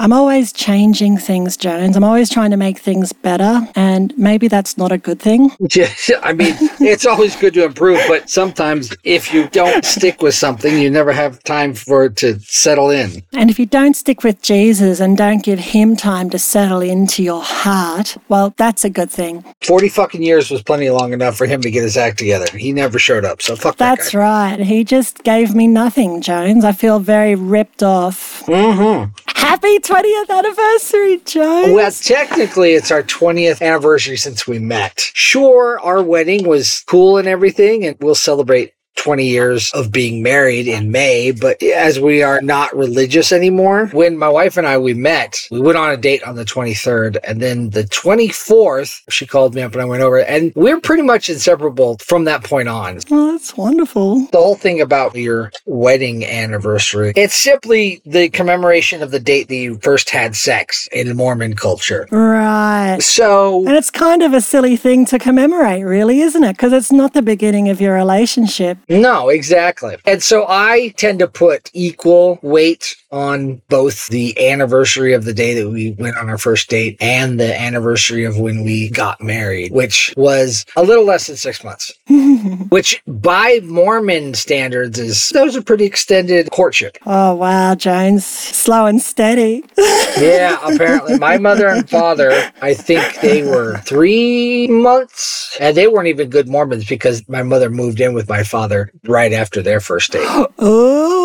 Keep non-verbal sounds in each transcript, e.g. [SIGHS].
I'm always changing things, Jones. I'm always trying to make things better. And maybe that's not a good thing. [LAUGHS] Yeah, I mean, it's always good to improve, but sometimes if you don't stick with something, you never have time for it to settle in. And if you don't stick with Jesus and don't give him time to settle into your heart, well, that's a good thing. 40 fucking years was plenty long enough for him to get his act together. He never showed up, so fuck That's that right. He just gave me nothing, Jones. I feel very ripped off. Mm-hmm. Happy 20th anniversary, Jones. Well, technically, it's our 20th anniversary since we met. Sure, our wedding was cool and everything, and we'll celebrate 20 years of being married in May, but as we are not religious anymore, when my wife and I we met, we went on a date on the 23rd and then the 24th she called me up and I went over and we're pretty much inseparable from that point on. Oh, that's wonderful. The whole thing about your wedding anniversary, it's simply the commemoration of the date that you first had sex in Mormon culture. Right. So And it's kind of a silly thing to commemorate, really, isn't it? Because it's not the beginning of your relationship. No, exactly. And so I tend to put equal weight on both the anniversary of the day that we went on our first date and the anniversary of when we got married, which was a little less than six months, [LAUGHS] which by Mormon standards is that was a pretty extended courtship. Oh, wow, Jones. Slow and steady. [LAUGHS] Yeah, apparently. My mother and father, I think they were three months, and they weren't even good Mormons because my mother moved in with my father right after their first date. [GASPS] Oh.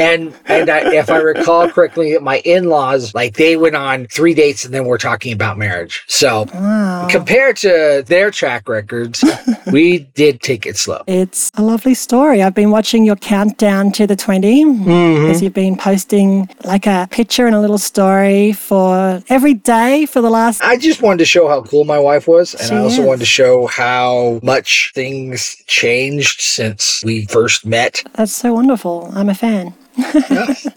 And and I, if I recall correctly, my in-laws like they went on three dates and then we're talking about marriage. So Wow. compared to their track records, [LAUGHS] we did take it slow. It's a lovely story. I've been watching your countdown to the 20 Mm-hmm. because you've been posting like a picture and a little story for every day for the last. I just wanted to show how cool my wife was, and She I also is. wanted to show how much things changed since we first met. That's so wonderful. I'm a fan.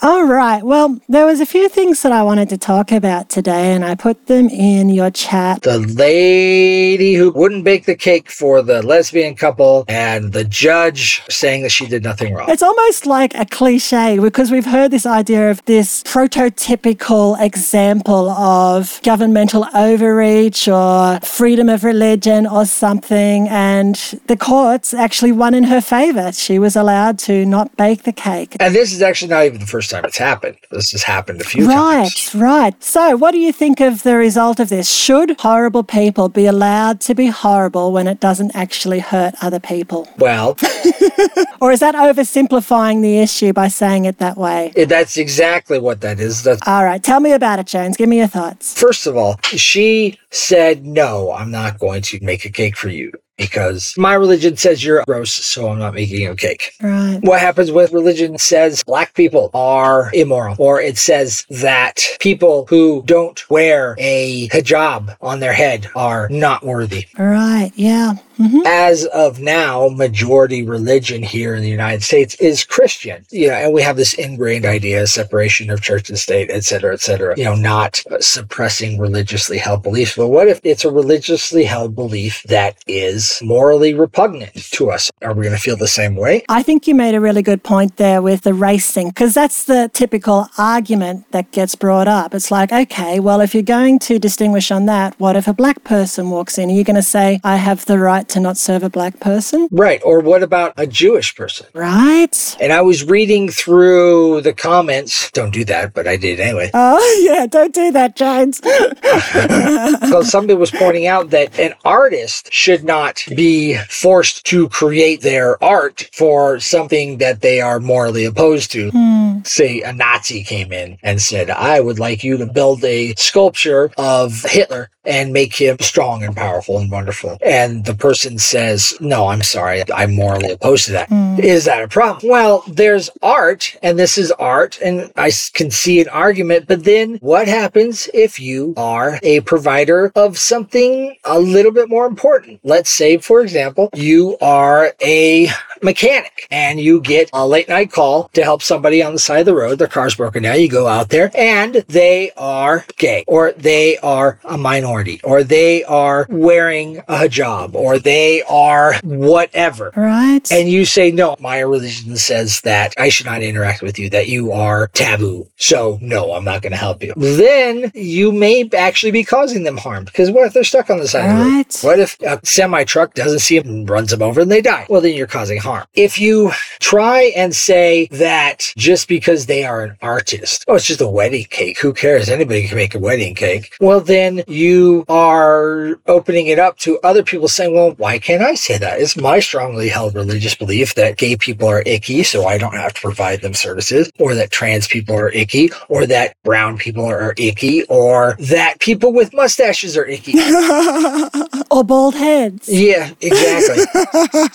All right. Well, there was a few things that I wanted to talk about today, and I put them in your chat. The lady who wouldn't bake the cake for the lesbian couple, and the judge saying that she did nothing wrong. It's almost like a cliche because we've heard this idea of this prototypical example of governmental overreach or freedom of religion or something, and the courts actually won in her favor. She was allowed to not bake the cake. And this is actually not even the first time it's happened. This has happened a few Right, times. right. Right. So, what do you think of the result of this? Should horrible people be allowed to be horrible when it doesn't actually hurt other people? Well, [LAUGHS] Or is that oversimplifying the issue by saying it that way? that's exactly what that is. That's All right, tell me about it, Jones. Give me your thoughts. First of all, she said, No, I'm not going to make a cake for you because my religion says you're gross, so I'm not making you a cake. Right. What happens with religion says black people are immoral, or it says that people who don't wear a hijab on their head are not worthy. Right, yeah. Hmm As of now, majority religion here in the United States is Christian. You know, and we have this ingrained idea, of separation of church and state, et cetera, et cetera. You know, not suppressing religiously held beliefs. But what if it's a religiously held belief that is morally repugnant to us? Are we going to feel the same way? I think you made a really good point there with the race thing, because that's the typical argument that gets brought up. It's like, okay, well, if you're going to distinguish on that, what if a black person walks in? Are you going to say, I have the right to not serve a black person? Right. Or what about a Jewish person? Right? And I was reading through the comments. Don't do that, but I did anyway. [LAUGHS] Oh, yeah, don't do that, Jones. because [LAUGHS] somebody was pointing out that an artist should not be forced to create their art for something that they are morally opposed to. Hmm. Say a Nazi came in and said, I would like you to build a sculpture of Hitler and make him strong and powerful and wonderful. And the person says, No, I'm sorry, I'm morally opposed to that. Hmm. Is that a problem? Well, there's art, and this is art, and I can see an argument, but then what happens if you are a provider of something a little bit more important? Let's say, for example, you are a mechanic and you get a late night call to help somebody on the side of the road. Their car's broken down. You go out there and they are gay or they are a minority or they are wearing a hijab or they are whatever. Right. And you say, no, my religion says that I should not interact with you, that you are taboo. So no, I'm not going to help you. Then you may actually be causing them harm because what if they're stuck on the side of the road? What if a semi truck doesn't see them and runs them over and they die? Well, then you're causing harm. If you try and say that just because they are an artist, oh, it's just a wedding cake. Who cares? Anybody can make a wedding cake. Well, then you are opening it up to other people saying, well, why can't I say that? It's my strongly held religious belief that gay people are icky, so I don't have to provide them services, or that trans people are icky, or that brown people are icky, or that people with mustaches are icky. [LAUGHS] or bald heads. Yeah, exactly. [LAUGHS]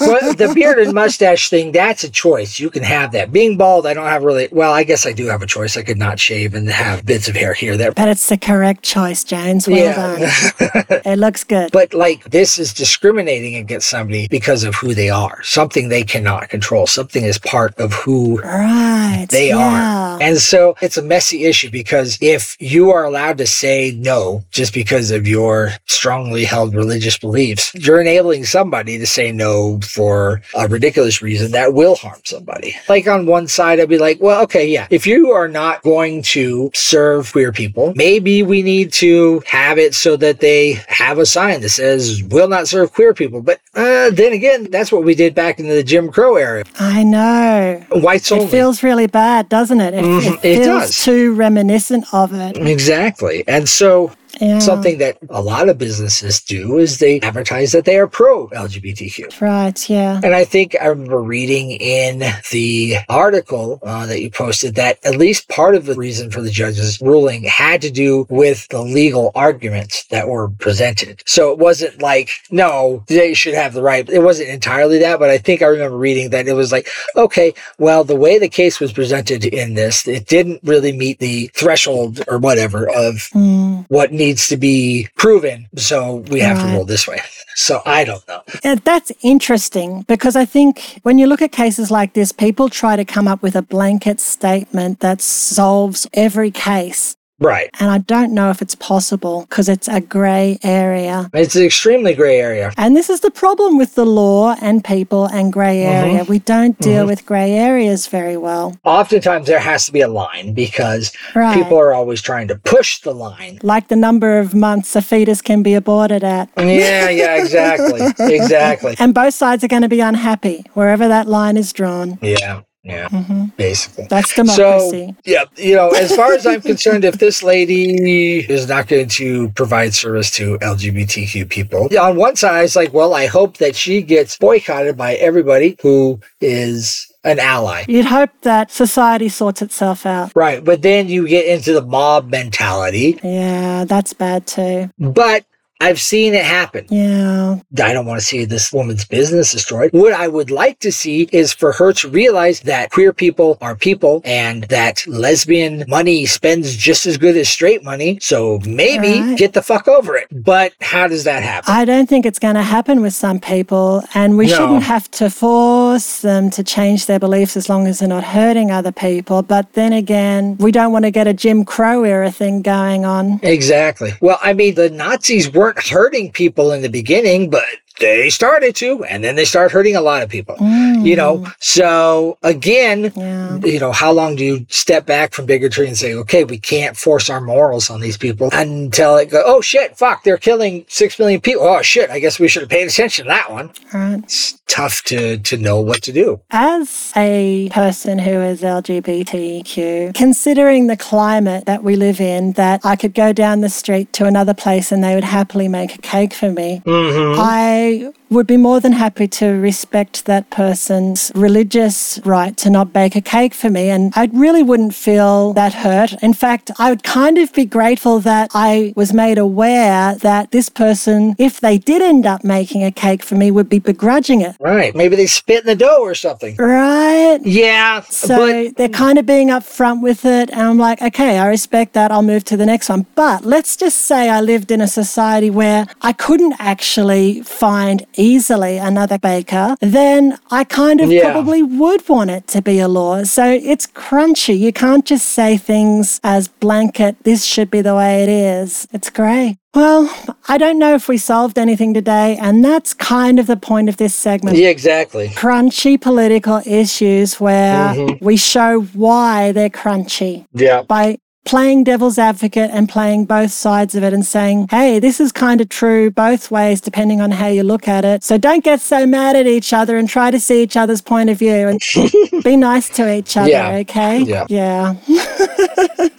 well, the beard and mustache thing, that's a choice. You can have that. Being bald, I don't have really, well, I guess I do have a choice. I could not shave and have bits of hair here, there. But it's the correct choice, James. Well Yeah. done. [LAUGHS] it looks good. But like this is discriminating against somebody because of who they are, something they cannot control, something is part of who right. they yeah. are. And so it's a messy issue because if you are allowed to say no just because of your strongly held religious beliefs, you're enabling somebody to say no for a ridiculous reason that will harm somebody. Like on one side, I'd be like, well, okay, yeah, if you are not going to serve queer people, maybe we need to have it so that they have a sign that says, will not serve queer people. But uh, then again, that's what we did back in the Jim Crow era. I know. Whites only. It feels really bad, doesn't it? It, Mhm, it it feels does. too reminiscent of it. Exactly. And so Yeah. something that a lot of businesses do is they advertise that they are pro LGBTQ. Right, yeah. And I think I remember reading in the article uh, that you posted that at least part of the reason for the judge's ruling had to do with the legal arguments that were presented. So it wasn't like, no, they should have the right. It wasn't entirely that, but I think I remember reading that it was like, okay, well, the way the case was presented in this, it didn't really meet the threshold or whatever of Mm. what needs to be proven. So we have to Right. rule this way. [LAUGHS] So I don't know. That's interesting because I think when you look at cases like this, people try to come up with a blanket statement that solves every case. Right. And I don't know if it's possible because it's a grey area. It's an extremely gray area. And this is the problem with the law and people and grey mm-hmm. area. We don't deal mm-hmm. with grey areas very well. Oftentimes there has to be a line because Right. people are always trying to push the line. Like the number of months a fetus can be aborted at. Yeah, yeah, exactly. [LAUGHS] exactly. And both sides are going to be unhappy wherever that line is drawn. Yeah, yeah, mm-hmm. basically. That's democracy. So, yeah, you know, as far as I'm concerned, if this lady is not going to provide service to LGBTQ people, yeah, on one side, it's like, well, I hope that she gets boycotted by everybody who is an ally. You'd hope that society sorts itself out. Right. But then you get into the mob mentality. Yeah, that's bad too. But I've seen it happen. Yeah. I don't want to see this woman's business destroyed. What I would like to see is for her to realize that queer people are people and that lesbian money spends just as good as straight money. So maybe Right. get the fuck over it. But how does that happen? I don't think it's going to happen with some people, and we No. shouldn't have to force them to change their beliefs as long as they're not hurting other people. But then again, we don't want to get a Jim Crow era thing going on. Exactly. Well, I mean, the Nazis weren't hurting people in the beginning, but they started to, and then they start hurting a lot of people. You know, mm. so again, Yeah. you know, how long do you step back from bigotry and say, okay, we can't force our morals on these people until it go, oh shit, fuck, they're killing six million people. Oh shit, I guess we should have paid attention to that one. Right. It's tough to to know what to do. As a person who is LGBTQ, considering the climate that we live in, that I could go down the street to another place and they would happily make a cake for me, mm-hmm. I would be more than happy to respect that person's religious right to not bake a cake for me. And I really wouldn't feel that hurt. In fact, I would kind of be grateful that I was made aware that this person, if they did end up making a cake for me, would be begrudging it. Right. Maybe they spit in the dough or something. Right? Yeah. So but they're kind of being upfront with it. And I'm like, okay, I respect that. I'll move to the next one. But let's just say I lived in a society where I couldn't actually find find easily another baker, then I kind of Yeah. probably would want it to be a law. So it's crunchy. You can't just say things as blanket, this should be the way it is. It's great. Well, I don't know if we solved anything today, and that's kind of the point of this segment Yeah, exactly. crunchy political issues where mm-hmm. we show why they're crunchy Yeah. by playing devil's advocate and playing both sides of it and saying, hey, this is kind of true both ways depending on how you look at it. So don't get so mad at each other and try to see each other's point of view and [LAUGHS] be nice to each other, Yeah. okay? Yeah. Yeah. [LAUGHS]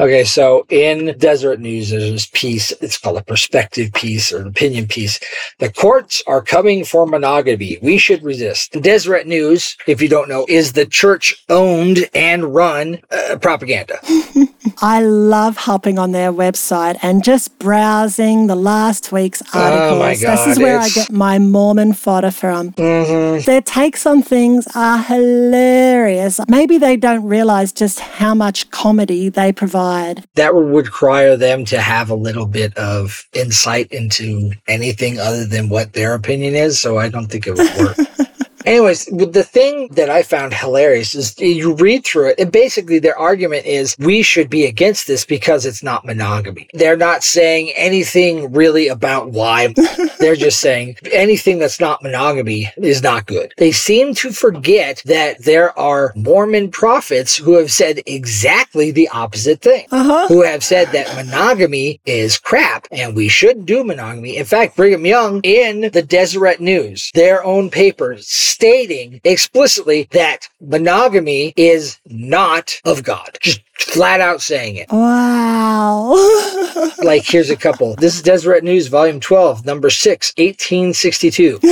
Okay, so in Deseret News, there's this piece. It's called a perspective piece or an opinion piece. The courts are coming for monogamy. We should resist. Deseret News, if you don't know, is the church owned and run uh, propaganda. [LAUGHS] I love hopping on their website and just browsing the last week's articles. Oh my this is God, where I get my Mormon fodder from. hmm Their takes on things are hilarious. Maybe they don't realize just how much comedy they provide. That would require them to have a little bit of insight into anything other than what their opinion is. So I don't think it would work. [LAUGHS] Anyways, the thing that I found hilarious is you read through it, and basically their argument is we should be against this because it's not monogamy. They're not saying anything really about why. [LAUGHS] They're just saying anything that's not monogamy is not good. They seem to forget that there are Mormon prophets who have said exactly the opposite thing Uh huh. who have said that monogamy is crap and we shouldn't do monogamy. In fact, Brigham Young in the Deseret News, their own paper, stating explicitly that monogamy is not of God. Just flat out saying it. Wow. [LAUGHS] Like, here's a couple. This is Deseret News, Volume 12, Number 6, 1862. [LAUGHS]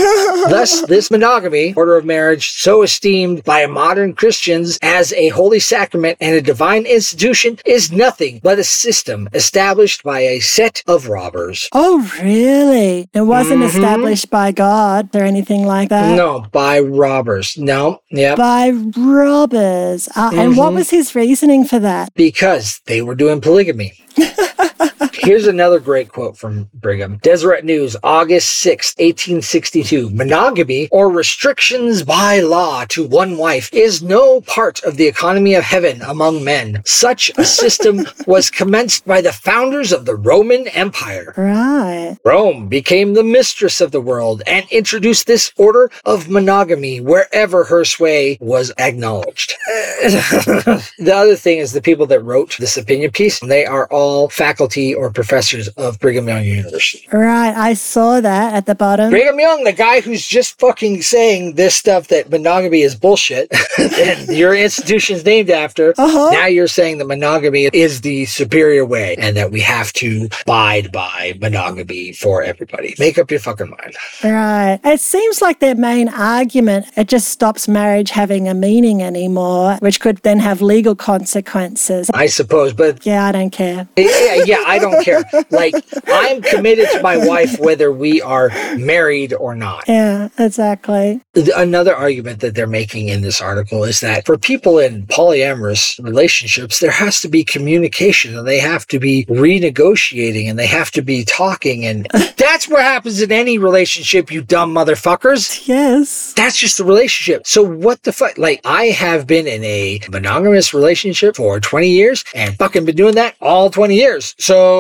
Thus, this monogamy, order of marriage, so esteemed by modern Christians as a holy sacrament and a divine institution, is nothing but a system established by a set of robbers. oh, really? It wasn't Mhm. established by God or anything like that? No, by robbers. No, yep. By robbers. Uh, And what Mhm. was his reasoning for that? Because they were doing polygamy. [LAUGHS] Here's another great quote from Brigham. Deseret News, August 6, 1862. Monogamy or restrictions by law to one wife is no part of the economy of heaven among men. Such a system [LAUGHS] was commenced by the founders of the Roman Empire. Right. Rome became the mistress of the world and introduced this order of monogamy wherever her sway was acknowledged. [LAUGHS] the other thing is the people that wrote this opinion piece, they are all faculty or professors of Brigham Young University. Right. I saw that at the bottom. Brigham Young, the guy who's just fucking saying this stuff that monogamy is bullshit, [LAUGHS] and your institution's named after, Uh-huh. now you're saying that monogamy is the superior way and that we have to abide by monogamy for everybody. Make up your fucking mind. Right. It seems like their main argument, it just stops marriage having a meaning anymore, which could then have legal consequences. I suppose, but Yeah, I don't care. yeah, yeah, I [LAUGHS] don't care. Like, I'm committed to my wife whether we are married or not. Yeah, exactly. Another argument that they're making in this article is that for people in polyamorous relationships, there has to be communication and they have to be renegotiating and they have to be talking. And [LAUGHS] that's what happens in any relationship, you dumb motherfuckers. Yes. That's just the relationship. So what the fuck? Like, I have been in a monogamous relationship for 20 years and fucking been doing that all 20 years. So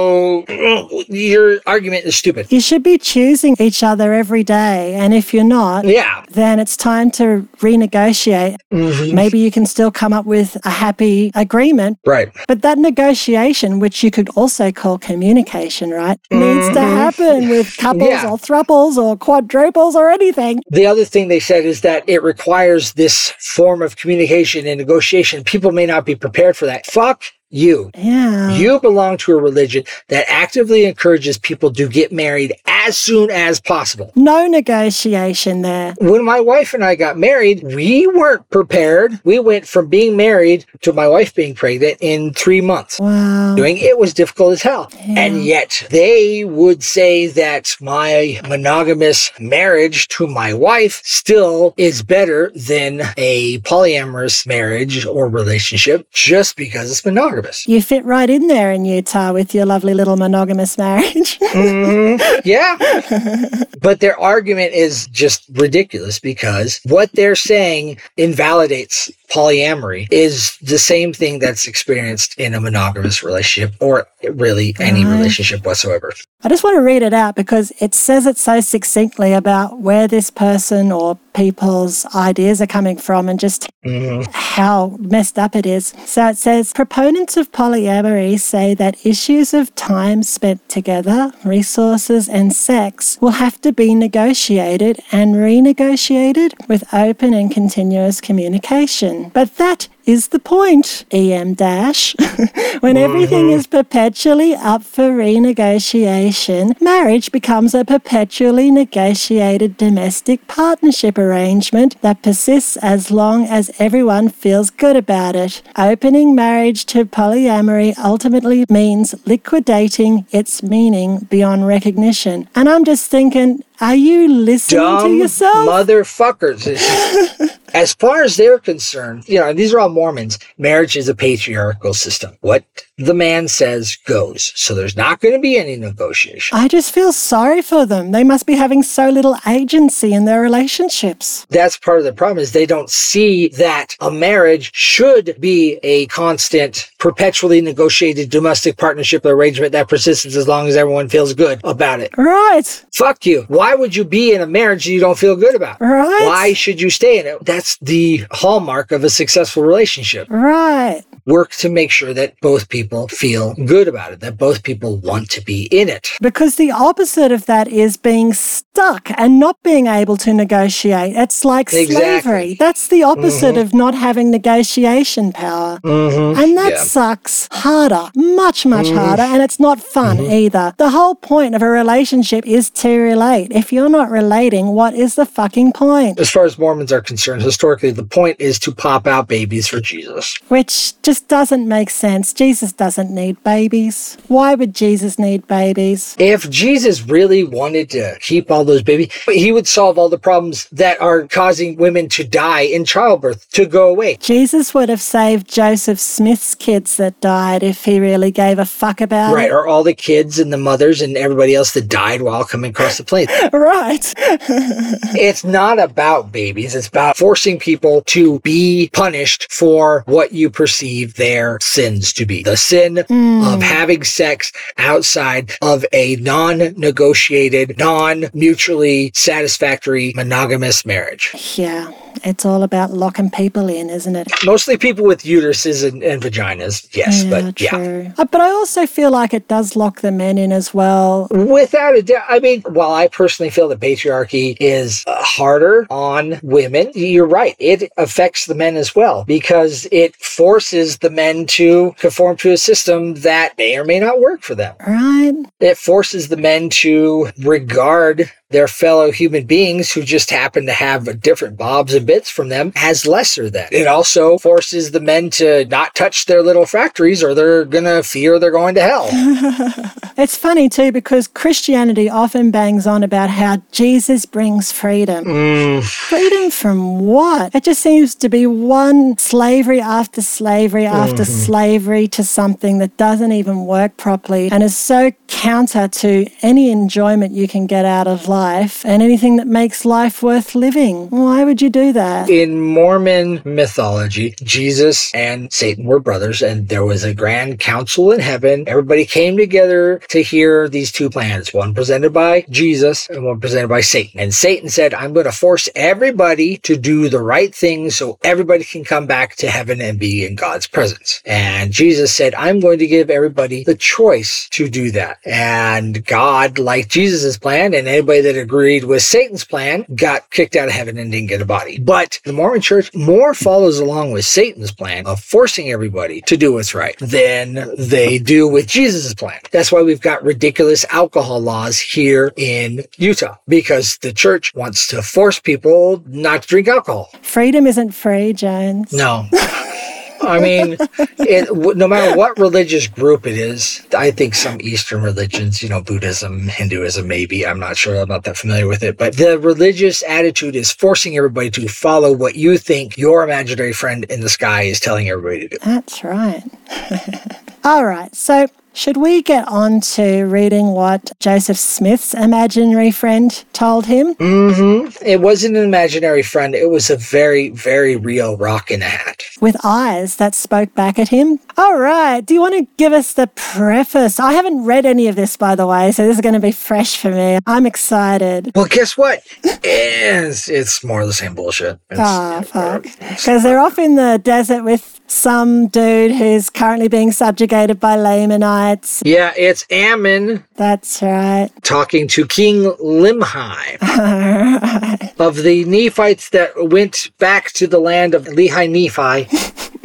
your argument is stupid. You should be choosing each other every day. And if you're not, Yeah. then it's time to renegotiate. Mhm. Maybe you can still come up with a happy agreement. Right. But that negotiation, which you could also call communication, right, needs to happen with [LAUGHS] couples Yeah. or thruples or quadruples or anything. The other thing they said is that it requires this form of communication and negotiation. People may not be prepared for that. Fuck you. Yeah. You belong to a religion that actively encourages people to get married as soon as possible. no negotiation there. When my wife and I got married, we weren't prepared. We went from being married to my wife being pregnant in three months. Wow. Doing it was difficult as hell. Yeah. And yet they would say that my monogamous marriage to my wife still is better than a polyamorous marriage or relationship just because it's monogamous. You fit right in there in Utah with your lovely little monogamous marriage. [LAUGHS] Mhm. Yeah. but their argument is just ridiculous because what they're saying invalidates polyamory is the same thing that's experienced in a monogamous relationship or really any Right. relationship whatsoever. I just want to read it out because it says it so succinctly about where this person or people's ideas are coming from and just Mhm. how messed up it is. So it says proponents of polyamory say that issues of time spent together, resources, and sex will have to be negotiated and renegotiated with open and continuous communication. But that is the point, EM dash. [LAUGHS] when everything is perpetually up for renegotiation, marriage becomes a perpetually negotiated domestic partnership arrangement that persists as long as everyone feels good about it. Opening marriage to polyamory ultimately means liquidating its meaning beyond recognition. And I'm just thinking, are you listening to yourself? motherfuckers. [LAUGHS] As far as they're concerned, you know, these are all Mormons. Marriage is a patriarchal system. What the man says goes. So there's not going to be any negotiation. I just feel sorry for them. They must be having so little agency in their relationships. That's part of the problem is they don't see that a marriage should be a constant, perpetually negotiated domestic partnership arrangement that persists as long as everyone feels good about it. Right, Fuck you. Why would you be in a marriage you don't feel good about? right. Why should you stay in it? That's the hallmark of a successful relationship. Right. Work to make sure that both people feel good about it, that both people want to be in it. Because the opposite of that is being stuck and not being able to negotiate. It's like Exactly. slavery. That's the opposite of not having negotiation power. Mm-hmm. And that Yeah. sucks harder, much, much Mhm. harder. And it's not fun either. The whole point of a relationship is to relate. If you're not relating, what is the fucking point? As far as Mormons are concerned, historically, the point is to pop out babies for Jesus. Which just doesn't make sense. Jesus doesn't need babies. Why would Jesus need babies? If Jesus really wanted to keep all those babies, he would solve all the problems that are causing women to die in childbirth to go away. Jesus would have saved Joseph Smith's kids that died if he really gave a fuck about Right, it. or all the kids and the mothers and everybody else that died while coming across the plains. [LAUGHS] Right. [LAUGHS] it's not about babies. It's about forcing people to be punished for what you perceive their sins to be. The sin hmm. of having sex outside of a non-negotiated, non-mutually satisfactory monogamous marriage. yeah. It's all about locking people in, isn't it? Mostly people with uteruses and, and vaginas, yes, but yeah. true. Uh, But I also feel like it does lock the men in as well. Without a doubt. I mean, while I personally feel that patriarchy is uh, harder on women, you're right. It affects the men as well because it forces the men to conform to a system that may or may not work for them. Right? It forces the men to regard their fellow human beings who just happen to have different bobs and bits from them as lesser than. It also forces the men to not touch their little factories or they're gonna fear they're going to hell. [LAUGHS] It's funny too because Christianity often bangs on about how Jesus brings freedom. Mm, Freedom from what? It just seems to be one slavery after slavery after slavery to something that doesn't even work properly and is so counter to any enjoyment you can get out of life and anything that makes life worth living. Why would you do that? In Mormon mythology, Jesus and Satan were brothers, and there was a grand council in heaven. Everybody came together to hear these two plans one presented by Jesus and one presented by Satan. And Satan said, I'm going to force everybody to do the right thing so everybody can come back to heaven and be in God's presence. And Jesus said, I'm going to give everybody the choice to do that. And God liked Jesus' plan, and anybody that agreed with Satan's plan got kicked out of heaven and didn't get a body. But the Mormon church more follows along with Satan's plan of forcing everybody to do what's right than they do with Jesus' plan. That's why we've got ridiculous alcohol laws here in Utah because the church wants to force people not to drink alcohol. Freedom isn't free, Jones. No. [LAUGHS] I mean, it, no matter what religious group it is, I think some Eastern religions, you know, Buddhism, Hinduism, maybe, I'm not sure, I'm not that familiar with it, but the religious attitude is forcing everybody to follow what you think your imaginary friend in the sky is telling everybody to do. That's right. [LAUGHS] All right. So Should we get on to reading what Joseph Smith's imaginary friend told him? hmm It wasn't an imaginary friend. It was a very, very real rock in a hat. With eyes that spoke back at him? All right. Do you want to give us the preface? I haven't read any of this, by the way, so this is going to be fresh for me. I'm excited. Well, guess what? It's, it's more of the same bullshit. It's- Ah, fuck. Because they're off in the desert with some dude who's currently being subjugated by Lamanites. Yeah, it's Ammon That's right. talking to King Limhi [LAUGHS] of the Nephites that went back to the land of Lehi Nephi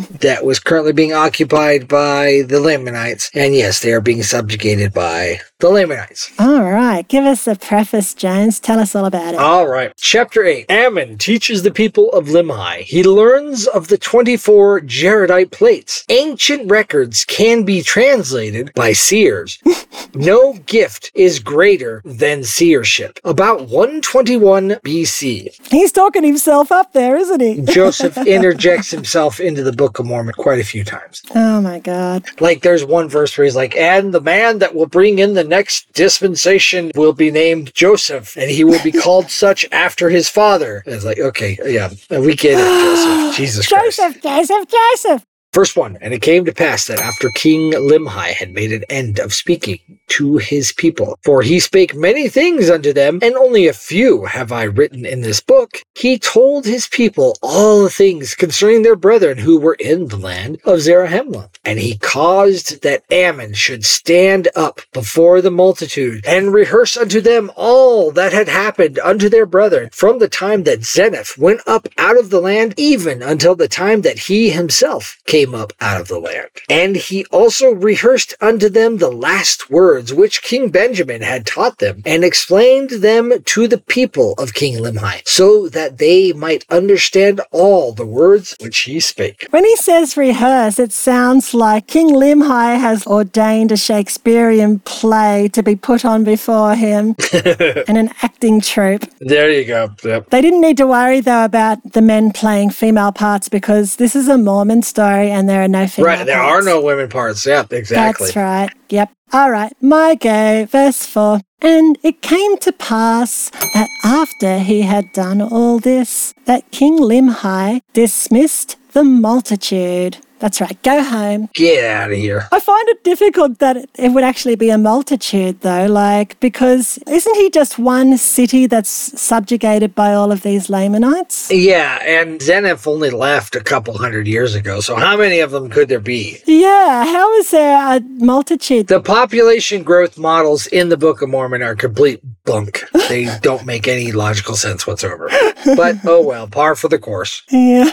[LAUGHS] that was currently being occupied by the Lamanites. And yes, they are being subjugated by the Lamanites. All right. Give us a preface, James. Tell us all about it. All right. Chapter 8. Ammon teaches the people of Limhi. He learns of the 24 Jaredite plates. Ancient records can be translated by seers. [LAUGHS] no gift is greater than seership. About 121 BC, He's talking himself up there, isn't he? [LAUGHS] Joseph interjects himself into the Book of Mormon quite a few times. Oh my God. Like there's one verse where he's like, and the man that will bring in the next dispensation will be named Joseph, and he will be [LAUGHS] called such after his father. And it's like, okay, yeah, we get it, Joseph. [GASPS] Jesus Christ. Joseph, Joseph, Joseph. Verse 1 And it came to pass that after King Limhi had made an end of speaking to his people, for he spake many things unto them, and only a few have I written in this book, he told his people all the things concerning their brethren who were in the land of Zarahemla. And he caused that Ammon should stand up before the multitude and rehearse unto them all that had happened unto their brethren from the time that Zeniff went up out of the land, even until the time that he himself came up out of the land. And he also rehearsed unto them the last words which King Benjamin had taught them, and explained them to the people of King Limhi, so that they might understand all the words which he spake. When he says rehearse, it sounds like King Limhi has ordained a Shakespearean play to be put on before him [LAUGHS] and an acting troupe. There you go. Yep. They didn't need to worry, though, about the men playing female parts because this is a Mormon story and there are no female Right, there are no women parts. Yep, exactly. That's right. Yep. All right. My go. Verse 4. And it came to pass that after he had done all this, that King Limhi dismissed the multitude. That's right. Go home. Get out of here. I find it difficult that it- it would actually be a multitude, though, like, because isn't he just one city that's subjugated by all of these Lamanites? Yeah, and Zeniff only left a couple hundred years ago, so how many of them could there be? Yeah, how is there a multitude? The population growth models in the Book of Mormon are complete bunk. They [LAUGHS] don't make any logical sense whatsoever. But oh well, par for the course. [LAUGHS] Yeah.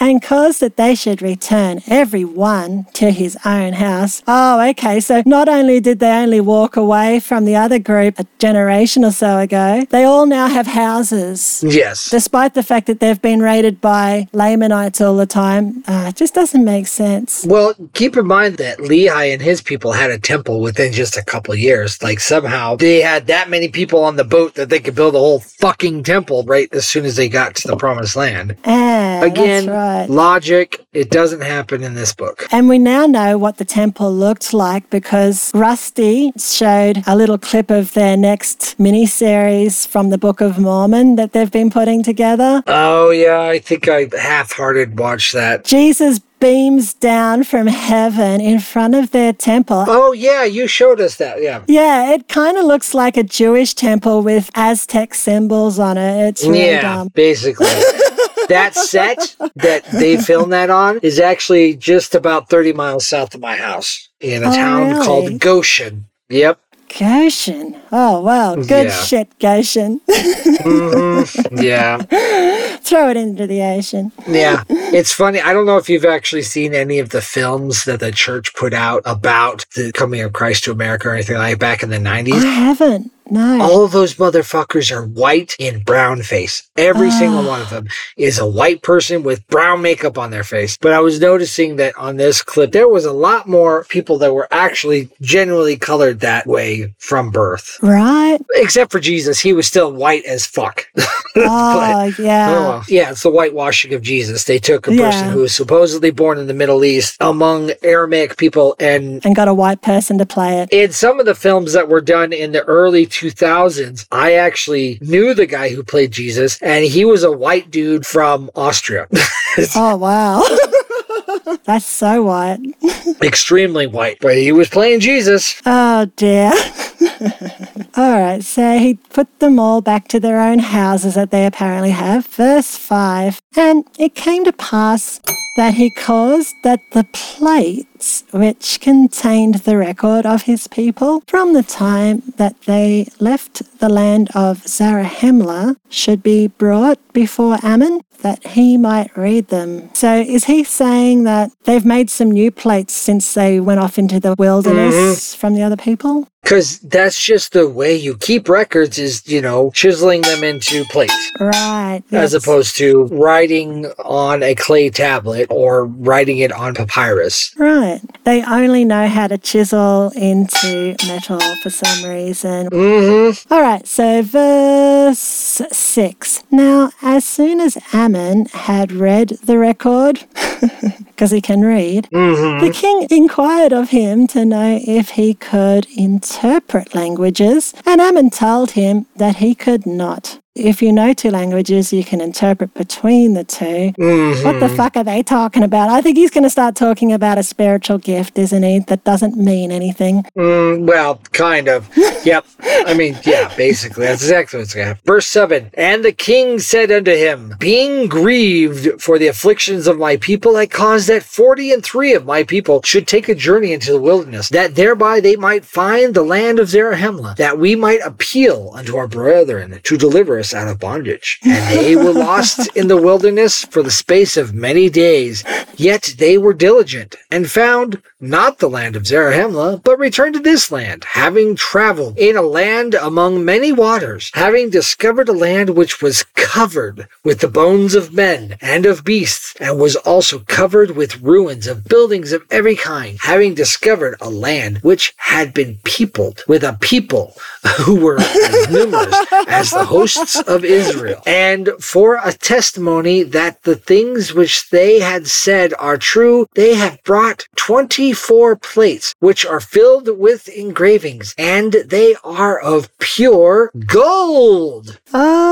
and caused that they should return every one to his own house. Oh, okay. So not only did they only walk away from the other group a generation or so ago, they all now have houses. Yes. Despite the fact that they've been raided by Lamanites all the time, uh, it just doesn't make sense. Well, keep in mind that Lehi and his people had a temple within just a couple years. Like somehow they had that many people on the boat that they could build a whole fucking temple right as soon as they got to the promised land. Ah, Again, right. logic, it doesn't happen in this book. And we now know what the temple looked like because Rusty showed a little clip of their next mini-series from the Book of Mormon that they've been putting together. Oh yeah, I think I half-hearted watched that. Jesus beams down from heaven in front of their temple. Oh yeah, you showed us that. Yeah. Yeah, it kind of looks like a Jewish temple with Aztec symbols on it. It's really yeah, dumb. basically. [LAUGHS] that set that they [LAUGHS] filmed that on is actually just about 30 miles south of my house in a Oh, town really? called Goshen. Yep. Goshen. Oh, wow. Good Yeah. shit, Goshen. Mhm. Yeah. [LAUGHS] Throw it into the ocean. Yeah. It's funny. I don't know if you've actually seen any of the films that the church put out about the coming of Christ to America or anything like back in the 90s. I 90s. haven't. No. All of those motherfuckers are white in brown face. Every single one of them is a white person with brown makeup on their face. But I was noticing that on this clip, there was a lot more people that were actually genuinely colored that way from birth. Right? Except for Jesus, he was still white as fuck. [LAUGHS] Oh, yeah. Oh, yeah, it's the whitewashing of Jesus. They took a Yeah. person who was supposedly born in the Middle East among Aramaic people and And got a white person to play it. in some of the films that were done in the early 2000s, I actually knew the guy who played Jesus, and he was a white dude from Austria. [LAUGHS] Oh, wow. [LAUGHS] That's so white. Extremely white, but he was playing Jesus. Oh dear. All right, so he put them all back to their own houses that they apparently have. Verse 5 And it came to pass that he caused that the plates which contained the record of his people from the time that they left the land of Zarahemla should be brought before Ammon that he might read them. So is he saying that they've made some new plates since they went off into the wilderness mm-hmm. from the other people? Because that's just the way you keep records is, you know, chiseling them into plates. Right. As yes. opposed to writing on a clay tablet or writing it on papyrus. Right. They only know how to chisel into metal for some reason. Mm-hmm. All right, so verse 6. Now, as soon as Ammon had read the record, [LAUGHS] because he can read, Mm-hmm. the king inquired of him to know if he could interpret languages, and Ammon told him that he could not. If you know two languages, you can interpret between the 2 Mm-hmm. What the fuck are they talking about? I think he's going to start talking about a spiritual gift, isn't he? That doesn't mean anything. Mm, well, kind of. [LAUGHS] yep. I mean, yeah, basically. That's exactly what's going to happen. Verse 7 And the king said unto him, Being grieved for the afflictions of my people, I caused that forty and three of my people should take a journey into the wilderness, that thereby they might find the land of Zarahemla, that we might appeal unto our brethren to deliver us out of bondage. [LAUGHS] And they were lost in the wilderness for the space of many days, yet they were diligent, and found not the land of Zarahemla, but returned to this land, having traveled in a land among many waters, having discovered a land which was covered with the bones of men and of beasts, and was also covered with ruins of buildings of every kind, having discovered a land which had been peopled with a people [LAUGHS] who were as numerous as the hosts of Israel. And for a testimony that the things which they had said are true, they have brought 24 plates, which are filled with engravings, and they are of pure gold. Oh,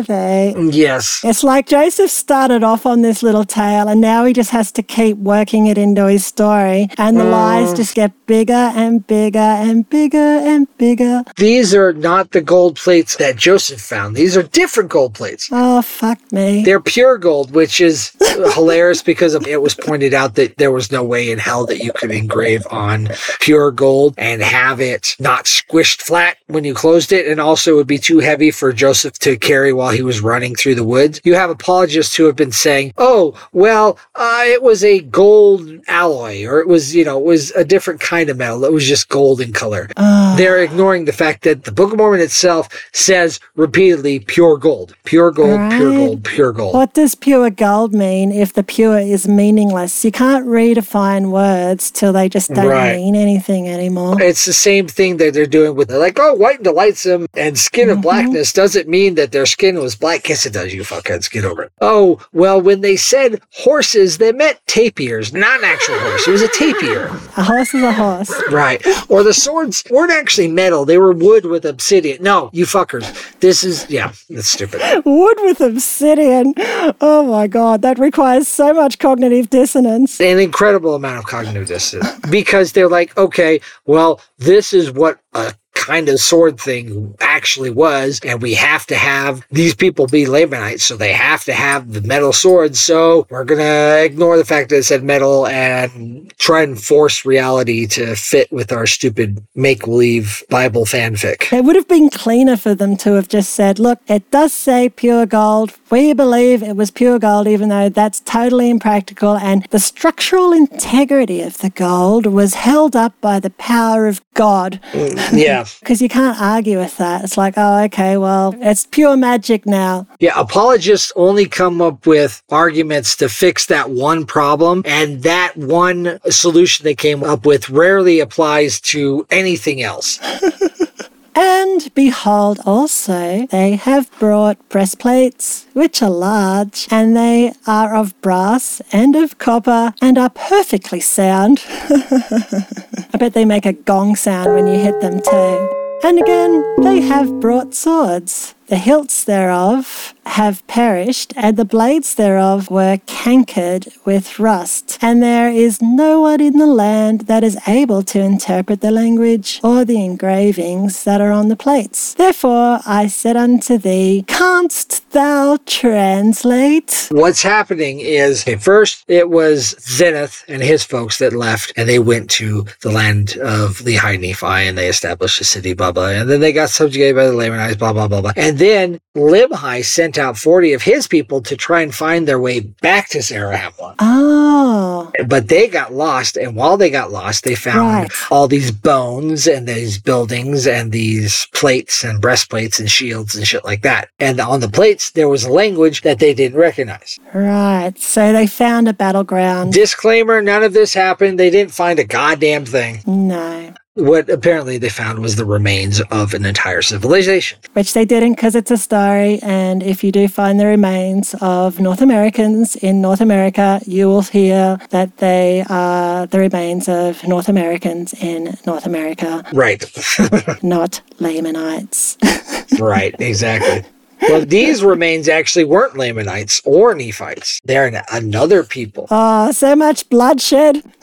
are they? Yes. It's like Joseph started off on this little tale and now he just has to keep working it into his story. And the lies mm. just get bigger and bigger and bigger and bigger. These are not the gold plates that Joseph found. These are different gold plates. Oh, fuck me. They're pure gold, which is [LAUGHS] hilarious because it was pointed out that there was no way in hell that you could engrave on pure gold and have it not squished flat when you closed it. And also, it would be too heavy for Joseph to carry while he was running through the woods. You have apologists who have been saying, oh, well, uh, it was a gold alloy, or it was, you know, it was a different kind of metal. It was just gold in color. Oh, They're ignoring the fact that the Book of Mormon itself says repeatedly pure gold, pure gold, pure gold, pure gold. what does pure gold mean if the pure is meaningless? You can't redefine words till they just don't Right. mean anything anymore. It's the same thing that they're doing with like, oh, white and delightsome and skin Mm-hmm. of blackness doesn't mean that their skin was black. It does, you fuckheads. Get over it. Oh, well, when they said horses, they meant tapirs, not an actual horse. It was a tapir. A horse is a horse. Right. Or the swords weren't actually metal. They were wood with obsidian. No, you fuckers. This is, yeah, that's stupid. Wood with obsidian. Oh my god, that requires so much cognitive dissonance. An incredible amount of cognitive dissonance because they're like, okay, well, this is what a kind of sword thing actually was, and we have to have these people be Lamanites, so they have to have the metal swords. So we're gonna ignore the fact that it said metal and try and force reality to fit with our stupid make believe Bible fanfic. It would have been cleaner for them to have just said, look, it does say pure gold. We believe it was pure gold, even though that's totally impractical. And the structural integrity of the gold was held up by the power of God. Mm, yeah, Because you can't argue with that. It's like, oh, okay, well, it's pure magic now. Yeah, apologists only come up with arguments to fix that one problem, and that one solution they came up with rarely applies to anything else. [LAUGHS] And behold, also, they have brought breastplates, which are large, and they are of brass and of copper, and are perfectly sound. [LAUGHS] I bet they make a gong sound when you hit them too. And again, they have brought swords. The hilts thereof have perished, and the blades thereof were cankered with rust. And there is no one in the land that is able to interpret the language or the engravings that are on the plates. Therefore I said unto thee, Canst thou translate? What's happening is, okay, first it was Zeniff and his folks that left, and they went to the land of Lehi Nephi, and they established a city, blah, blah. And then they got subjugated by the Lamanites, blah, blah, blah, blah. And then Limhi sent out 40 of his people to try and find their way back to Zarahemla. Oh. But they got lost, and while they got lost, they found Right. all these bones and these buildings and these plates and breastplates and shields and shit like that. And on the plates, there was a language that they didn't recognize. Right. So they found a battleground. Disclaimer none of this happened. They didn't find a goddamn thing. No. What apparently they found was the remains of an entire civilization. Which they didn't because it's a story. And if you do find the remains of North Americans in North America, you will hear that they are the remains of North Americans in North America, Right. [LAUGHS] not Lamanites. [LAUGHS] right, exactly. Well, these remains actually weren't Lamanites or Nephites. They're another people. oh, so much bloodshed. [LAUGHS]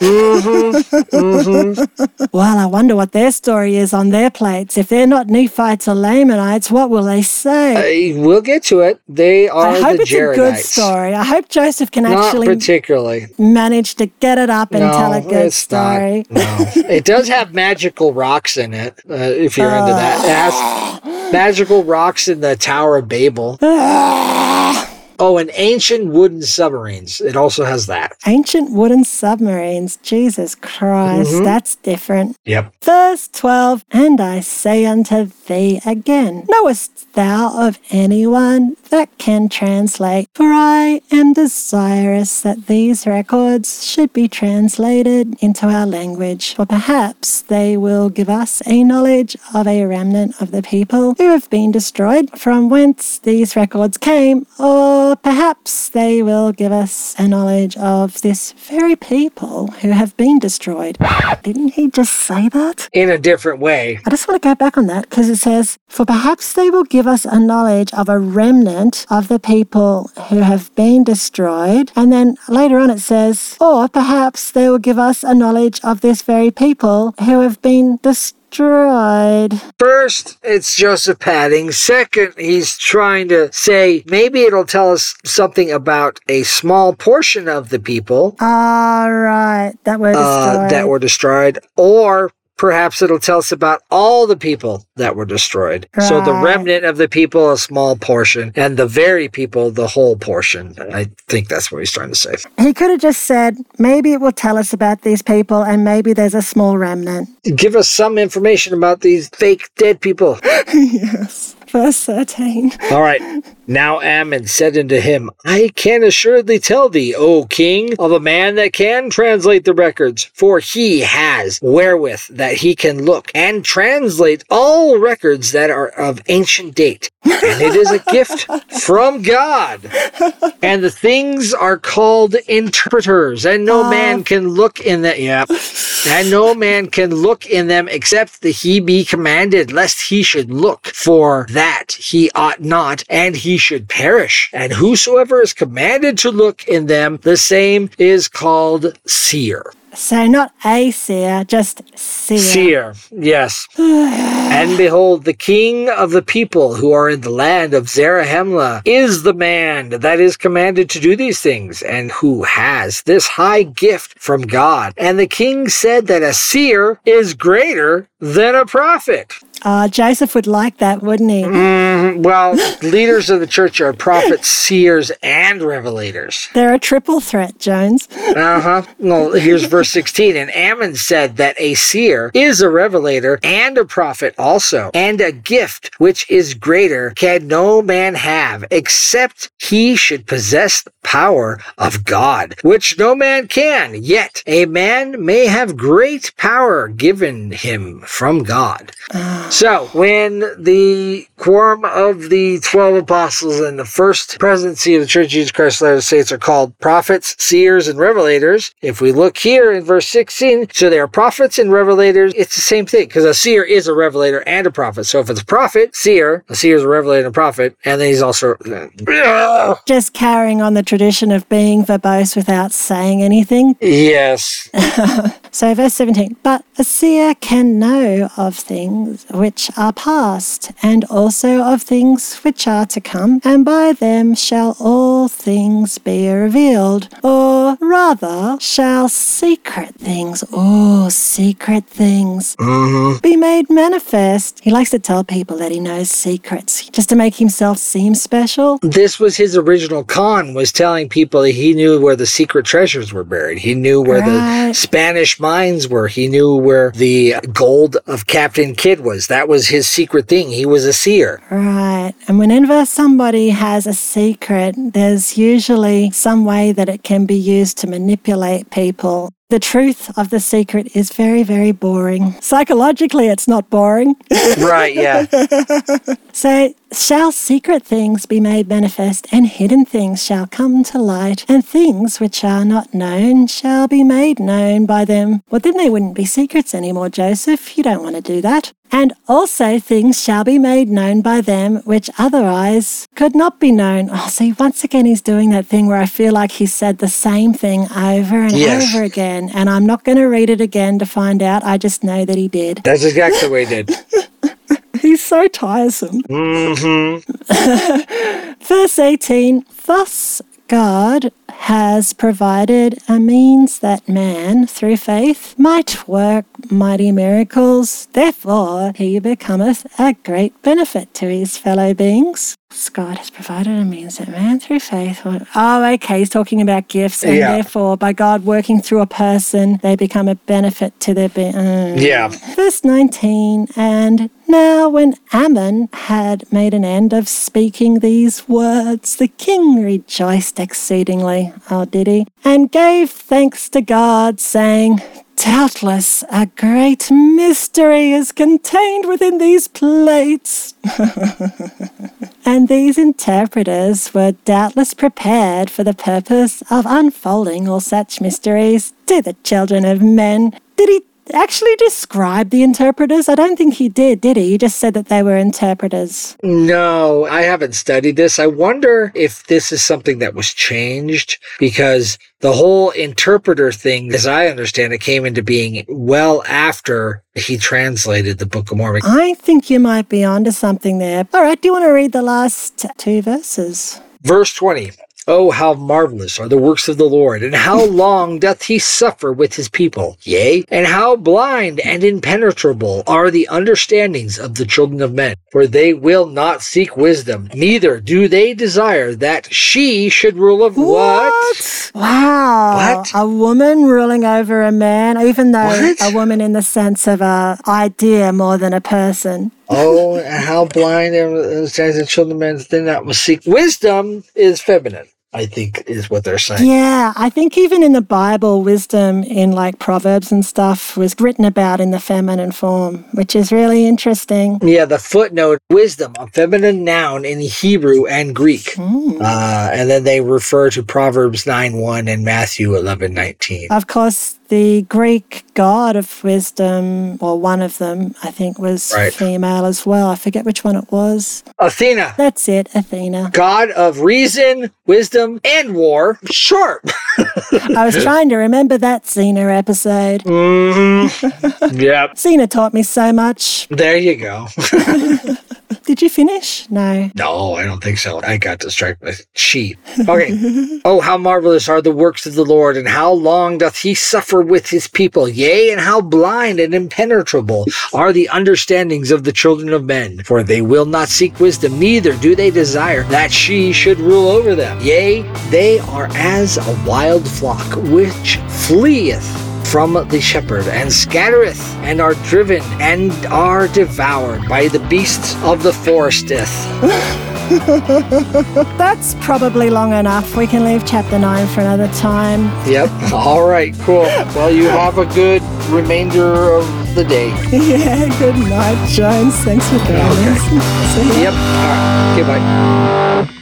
Well, I wonder what their story is on their plates. If they're not Nephites or Lamanites, what will they say? Uh, we'll get to it. They are I hope the it's a good story. I hope Joseph can Not actually particularly. manage to get it up and no, tell a good story. not. No, it does have magical rocks in it. Uh, if you're into that, it has magical rocks in the Tower of Babel. [LAUGHS] Oh, and ancient wooden submarines. It also has that. Ancient wooden submarines. Jesus Christ, Mm-hmm. that's different. Yep. Verse 12 And I say unto thee again, Knowest thou of anyone that can translate? For I am desirous that these records should be translated into our language, for perhaps they will give us a knowledge of a remnant of the people who have been destroyed, from whence these records came, or perhaps they will give us a knowledge of this very people who have been destroyed. Didn't he just say that? In a different way. I just want to go back on that because it says, For perhaps they will give us a knowledge of a remnant of the people who have been destroyed. And then later on it says, Or perhaps they will give us a knowledge of this very people who have been destroyed. First, it's Joseph padding. Second, he's trying to say maybe it'll tell us something about a small portion of the people All right, that were destroyed. uh, that were destroyed, or perhaps it'll tell us about all the people that were destroyed. So the remnant of the people, a small portion, and the very people, the whole portion. I think that's what he's trying to say. he could have just said, Maybe it will tell us about these people and maybe there's a small remnant. Give us some information about these fake dead people. [LAUGHS] yes. Verse 13. All right. Now Ammon said unto him, I can assuredly tell thee, O king, of a man that can translate the records, for he has wherewith that he can look and translate all records that are of ancient date. And it is a gift from God. And the things are called interpreters, and no ah. man can look in them. Yeah. And no man can look in them except that he be commanded, lest he should look. For that he ought not, and he should perish. And whosoever is commanded to look in them, the same is called seer. So not a seer, just seer. Seer, yes. [SIGHS] and behold, the king of the people who are in the land of Zarahemla is the man that is commanded to do these things, and who has this high gift from God. And the king said that a seer is greater than a prophet. Uh, Joseph would like that, wouldn't he? Mm, well, leaders of the church are prophets, seers, and revelators. They're a triple threat, Jones. Uh huh. Well, here's verse 16. And Ammon said that a seer is a revelator and a prophet also, and a gift which is greater can no man have except he should possess the power of God, which no man can. Yet a man may have great power given him from God. So, when the quorum of the 12 apostles and the first presidency of the Church of Jesus Christ of Latter-day Saints are called prophets, seers, and revelators, if we look here in verse 16, so they are prophets and revelators, it's the same thing because a seer is a revelator and a prophet. So, if it's a prophet, seer, a seer is a revelator and a prophet, and then he's also. [LAUGHS] Just carrying on the tradition of being verbose without saying anything. Yes. [LAUGHS] So, verse 17, but a seer can know of things which are past, and also of things which are to come, and by them shall all things be revealed. Or rather, shall secret things, oh, secret things, mm-hmm. be made manifest. He likes to tell people that he knows secrets, just to make himself seem special. this was his original con was telling people that he knew where the secret treasures were buried he knew where Right. the spanish mines were he knew where the gold of captain kidd was that was his secret thing he was a seer Right. And whenever somebody has a secret, there's usually some way that it can be used to manipulate people. The truth of the secret is very, very boring. Psychologically, it's not boring. [LAUGHS] right yeah [LAUGHS] So, shall secret things be made manifest, and hidden things shall come to light, and things which are not known shall be made known by them. Well, then they wouldn't be secrets anymore, Joseph. You don't want to do that. And also things shall be made known by them which otherwise could not be known. Oh, see, once again, he's doing that thing where I feel like he said the same thing over and Yes. over again. And I'm not going to read it again to find out. I just know that he did. that's exactly what he did [LAUGHS] He's so tiresome. hmm [LAUGHS] Verse 18 Thus God has provided a means that man, through faith, might work mighty miracles. Therefore, he becometh a great benefit to his fellow beings. God has provided a means that man, through faith, will- oh, okay, he's talking about gifts, and Yeah. therefore, by God working through a person, they become a benefit to their being. Uh, yeah Verse 19 And now, when Ammon had made an end of speaking these words, the king rejoiced exceedingly. Oh, did he? And gave thanks to God, saying, Doubtless a great mystery is contained within these plates. [LAUGHS] and these interpreters were doubtless prepared for the purpose of unfolding all such mysteries to the children of men. Actually describe the interpreters? I don't think he did, did he? He just said that they were interpreters. No, I haven't studied this. I wonder if this is something that was changed because the whole interpreter thing, as I understand it, came into being well after he translated the Book of Mormon. I think you might be onto something there. All right, do you want to read the last two verses? Verse 20. Oh, how marvelous are the works of the Lord, and how [LAUGHS] long doth he suffer with his people? Yea, and how blind and impenetrable are the understandings of the children of men. For they will not seek wisdom, neither do they desire that she should rule of what? Wow. What? A woman ruling over a man, even though What? a woman in the sense of a idea more than a person. Oh, and [LAUGHS] how blind and understands the children of men they not will seek wisdom is feminine. I think is what they're saying. Yeah, I think even in the Bible, wisdom in like Proverbs and stuff was written about in the feminine form, which is really interesting. Yeah, the footnote wisdom, a feminine noun in Hebrew and Greek. Mm. Uh, and then they refer to Proverbs 9 1 and Matthew eleven nineteen. Of course, the Greek god of wisdom, or one of them, I think was Right. female as well. I forget which one it was. Athena, That's it, Athena. god of reason, wisdom, and war. Sharp. I was trying to remember that Xena episode. hmm [LAUGHS] yep. Xena taught me so much. There you go. [LAUGHS] Did you finish? No. No, I don't think so. I got distracted by sheep. Okay. [LAUGHS] oh, how marvelous are the works of the Lord, and how long doth he suffer with his people? Yea, and how blind and impenetrable are the understandings of the children of men. For they will not seek wisdom, neither do they desire that she should rule over them. Yea, they are as a wild flock which fleeth from the shepherd, and scattereth, and are driven, and are devoured by the beasts of the foresteth. [LAUGHS] That's probably long enough. We can leave chapter 9 for another time. Yep. [LAUGHS] All right, cool. Well, you have a good remainder of the day. Yeah, good night, Jones. Thanks for doing Okay. [LAUGHS] ya. Yep. All right. Okay, bye.